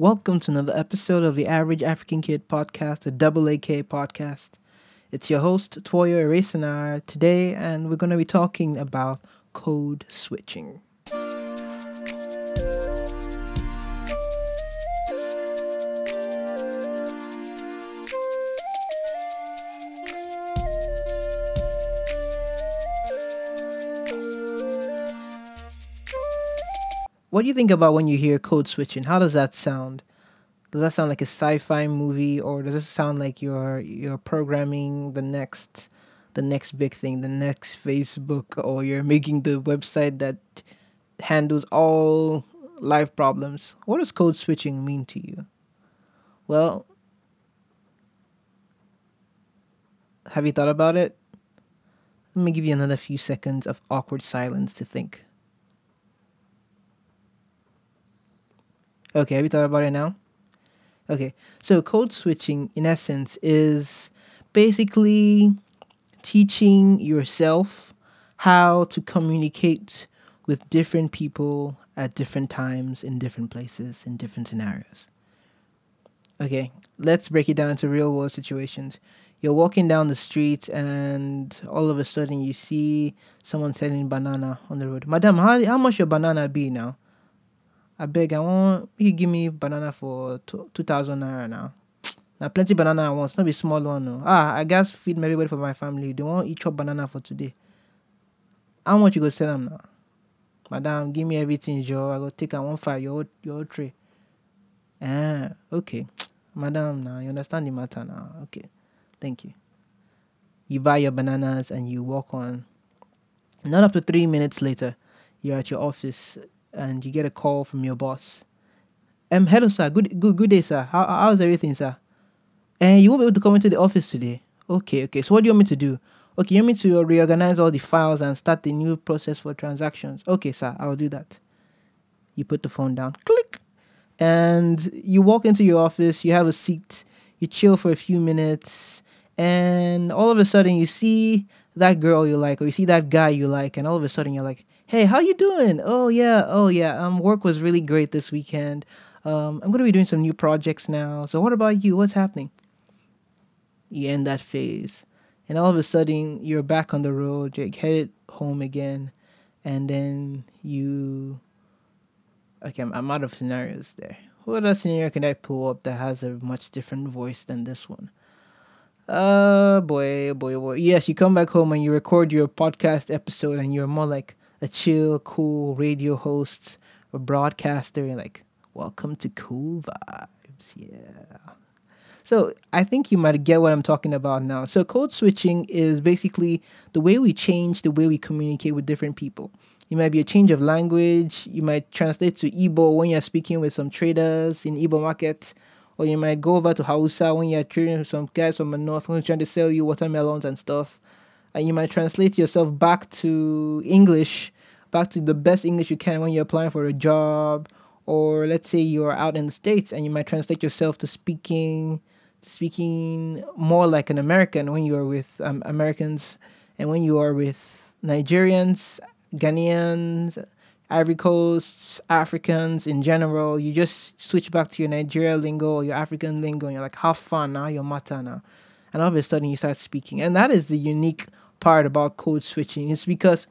Welcome to another episode of the Average African Kid podcast, the Double AK podcast. It's your host, Tuoyo Eresanara, today, and we're going to be talking about code switching. What do you think about when you hear code switching? How does that sound? Does that sound like a sci-fi movie, or does it sound like you're you're programming the next the next big thing, the next Facebook, or you're making the website that handles all life problems? What does code switching mean to you? Well, have you thought about it? Let me give you another few seconds of awkward silence to think. Okay, have you thought about it now? Okay, so code switching, in essence, is basically teaching yourself how to communicate with different people at different times, in different places, in different scenarios. Okay, let's break it down into real world situations. You're walking down the street and all of a sudden you see someone selling banana on the road. Madam, how, how much your banana be now? I beg, I want you give me banana for two thousand naira now. Now plenty banana I want, not be small one. No. Ah, I guess feed everybody for my family. They want each chop banana for today. How much you go sell them now? Madam, give me everything, Joe. I go take a one five your your tray. Ah, okay. Madam, now you understand the matter now. Okay. Thank you. You buy your bananas and you walk on. Not up to three minutes later, you're at your office and you get a call from your boss. Um, hello, sir. Good, good, good day, sir. How, how's everything, sir? And uh, you won't be able to come into the office today. Okay, okay. So what do you want me to do? Okay, you want me to reorganize all the files and start the new process for transactions? Okay, sir. I'll do that. You put the phone down. Click. And you walk into your office. You have a seat. You chill for a few minutes, and all of a sudden you see that girl you like, or you see that guy you like, and all of a sudden you're like, hey, how you doing? Oh yeah, oh yeah. Um, work was really great this weekend. Um, I'm gonna be doing some new projects now. So what about you? What's happening? You end that phase, and all of a sudden you're back on the road. You're headed home again, and then you. Okay, I'm, I'm out of scenarios there. What other scenario can I pull up that has a much different voice than this one? Uh, boy, boy, boy. Yes, you come back home and you record your podcast episode, and you're more like, a chill, cool radio host or broadcaster, and like, welcome to Cool Vibes. Yeah. So I think you might get what I'm talking about now. So code switching is basically the way we change the way we communicate with different people. It might be a change of language. You might translate to Igbo when you're speaking with some traders in Igbo market. Or you might go over to Hausa when you're trading with some guys from the north who's trying to sell you watermelons and stuff and you might translate yourself back to English, back to the best English you can when you're applying for a job, or let's say you're out in the states and you might translate yourself to speaking speaking more like an American when you are with um, Americans, and when you are with Nigerians, Ghanaians, Ivory Coast, Africans in general, you just switch back to your Nigeria lingo or your African lingo, and you're like, "Have fun now, your mata now," and all of a sudden you start speaking, and that is the unique part about code switching. Is because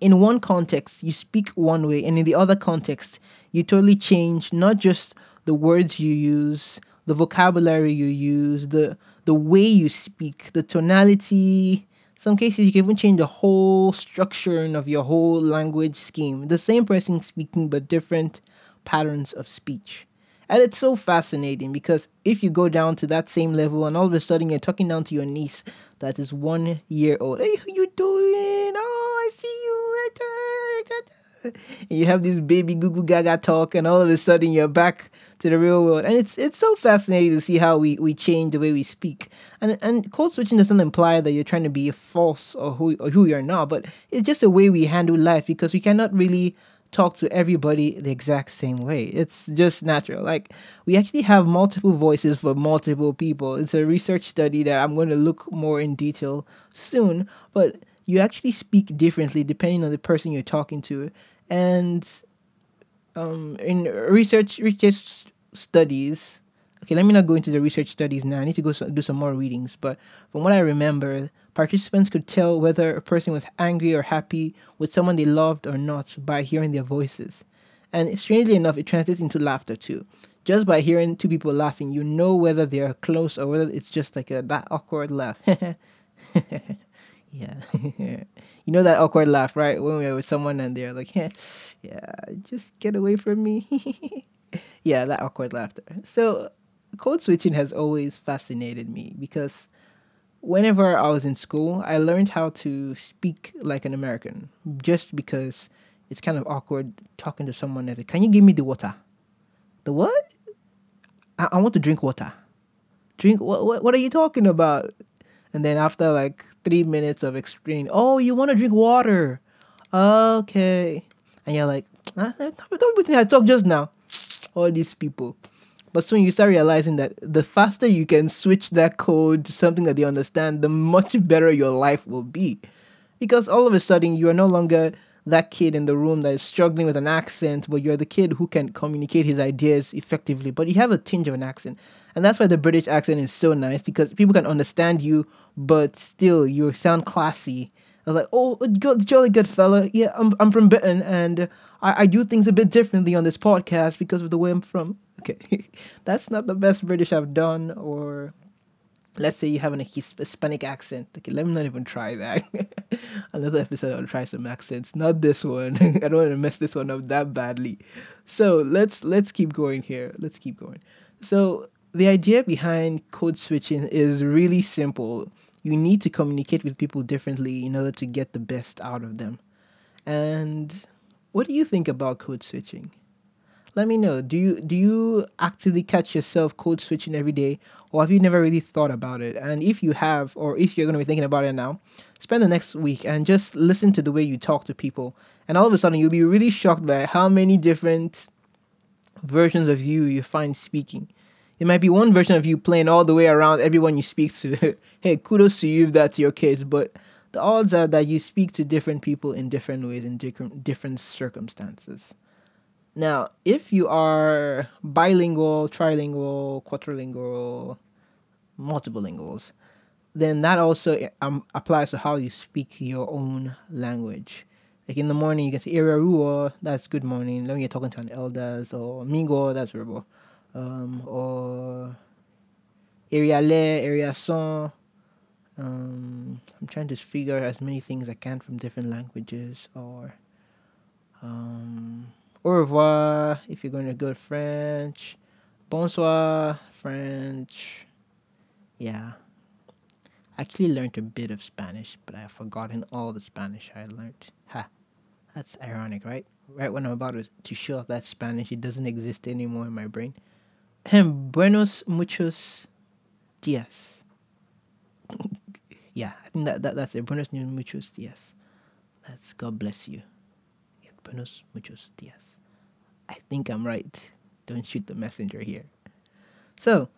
in one context you speak one way and in the other context you totally change not just the words you use the vocabulary you use the the way you speak the tonality. Some cases you can even change the whole structure of your whole language scheme. The same person speaking but different patterns of speech and it's so fascinating because if you go down to that same level and all of a sudden you're talking down to your niece that is one year old. Hey, how you doing? Oh, I see you. And you have this baby goo goo gaga talk, and all of a sudden you're back to the real world. And it's it's so fascinating to see how we, we change the way we speak. And and code switching doesn't imply that you're trying to be false or who or who you're not, but it's just a way we handle life because we cannot really talk to everybody the exact same way. It's just natural. Like we actually have multiple voices for multiple people. It's a research study that I'm going to look more in detail soon, but you actually speak differently depending on the person you're talking to. And um, in research research studies. Okay, let me not go into the research studies now. I need to go so, do some more readings. But from what I remember, participants could tell whether a person was angry or happy with someone they loved or not by hearing their voices. And strangely enough, it translates into laughter too. Just by hearing two people laughing, you know whether they're close or whether it's just like a that awkward laugh. yeah. you know that awkward laugh, right? When we're with someone and they're like, yeah, yeah, just get away from me. yeah, that awkward laughter. So code switching has always fascinated me because whenever I was in school, I learned how to speak like an American just because it's kind of awkward talking to someone as can you give me the water? The what? I, I want to drink water. Drink what, what what are you talking about? And then after like three minutes of explaining, oh, you want to drink water? Okay. And you're like, ah, don't I talk just now. All these people. But soon you start realizing that the faster you can switch that code to something that they understand, the much better your life will be. Because all of a sudden you are no longer that kid in the room that is struggling with an accent, but you're the kid who can communicate his ideas effectively, but you have a tinge of an accent. And that's why the British accent is so nice because people can understand you, but still you sound classy. I was like, oh, jolly good fella. Yeah, I'm, I'm from Britain and I, I do things a bit differently on this podcast because of the way I'm from. Okay, that's not the best British I've done, or let's say you have an Hispanic accent. Okay, let me not even try that. Another episode, I'll try some accents. Not this one. I don't want to mess this one up that badly. So let's let's keep going here. Let's keep going. So the idea behind code switching is really simple. You need to communicate with people differently in order to get the best out of them. And what do you think about code switching? Let me know. Do you do you actively catch yourself code switching every day, or have you never really thought about it? And if you have, or if you're going to be thinking about it now, spend the next week and just listen to the way you talk to people, and all of a sudden you'll be really shocked by how many different versions of you you find speaking. It might be one version of you playing all the way around everyone you speak to. hey, kudos to you if that's your case, but the odds are that you speak to different people in different ways in different different circumstances. Now, if you are bilingual, trilingual, quadrilingual, multiple linguals, then that also um, applies to how you speak your own language. Like in the morning, you can say Ruo, that's good morning. Then you're talking to an elders, or Mingo, that's verbal. Um, or Area Le, Area Son. Um, I'm trying to figure as many things I can from different languages, or um, au revoir if you're going to go to French. Bonsoir, French. Yeah. I actually learned a bit of Spanish, but I've forgotten all the Spanish I learned. Ha. That's ironic, right? Right when I'm about to, show off that Spanish, it doesn't exist anymore in my brain. Buenos muchos dias. yeah, I think that, that that's it. Buenos muchos dias. That's God bless you. Yeah, buenos muchos dias. I think I'm right. Don't shoot the messenger here. So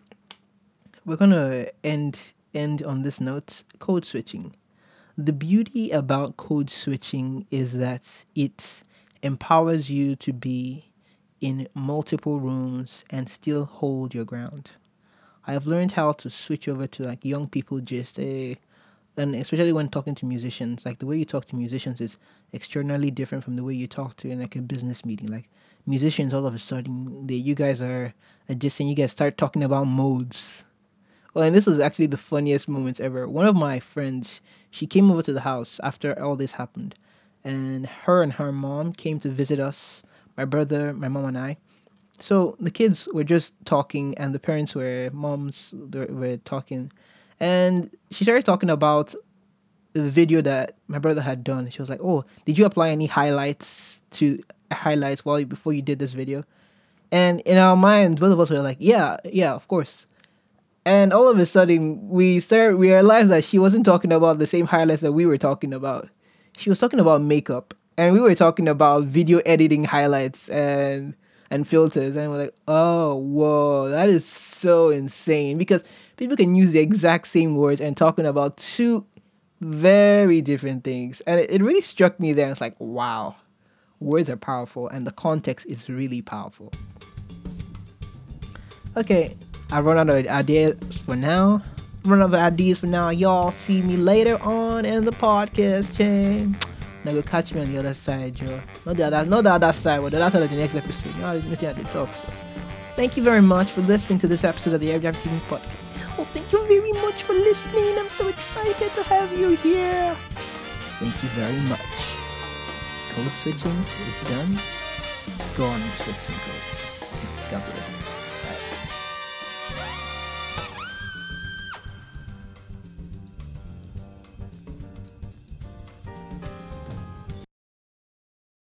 we're gonna end end on this note. Code switching. The beauty about code switching is that it empowers you to be in multiple rooms and still hold your ground. I have learned how to switch over to like young people just a and especially when talking to musicians, like the way you talk to musicians is externally different from the way you talk to in like a business meeting. Like musicians all of a sudden that you guys are adjusting. you guys start talking about modes. Well, and this was actually the funniest moments ever. One of my friends, she came over to the house after all this happened, and her and her mom came to visit us, my brother, my mom, and I. So the kids were just talking, and the parents were moms were talking, and she started talking about the video that my brother had done. She was like, "Oh, did you apply any highlights to highlights while you, before you did this video. And in our minds, both of us were like, yeah, yeah, of course. And all of a sudden, we started, we realized that she wasn't talking about the same highlights that we were talking about. She was talking about makeup, and we were talking about video editing highlights and and filters. And we're like, oh, whoa, that is so insane because people can use the exact same words and talking about two very different things. And it, it really struck me there. It's like, wow, words are powerful and the context is really powerful. Okay, I run out of ideas for now. Run out of ideas for now. Y'all see me later on in the podcast chain. Now go catch me on the other side, Joe. Not the other, not the other side, but the other side of the next episode. I'm at the talk. So, thank you very much for listening to this episode of the Air King Podcast. Thank you very much for listening. I'm so excited to have you here. Thank you very much. Code switching is done. Go on and switch some code. God bless.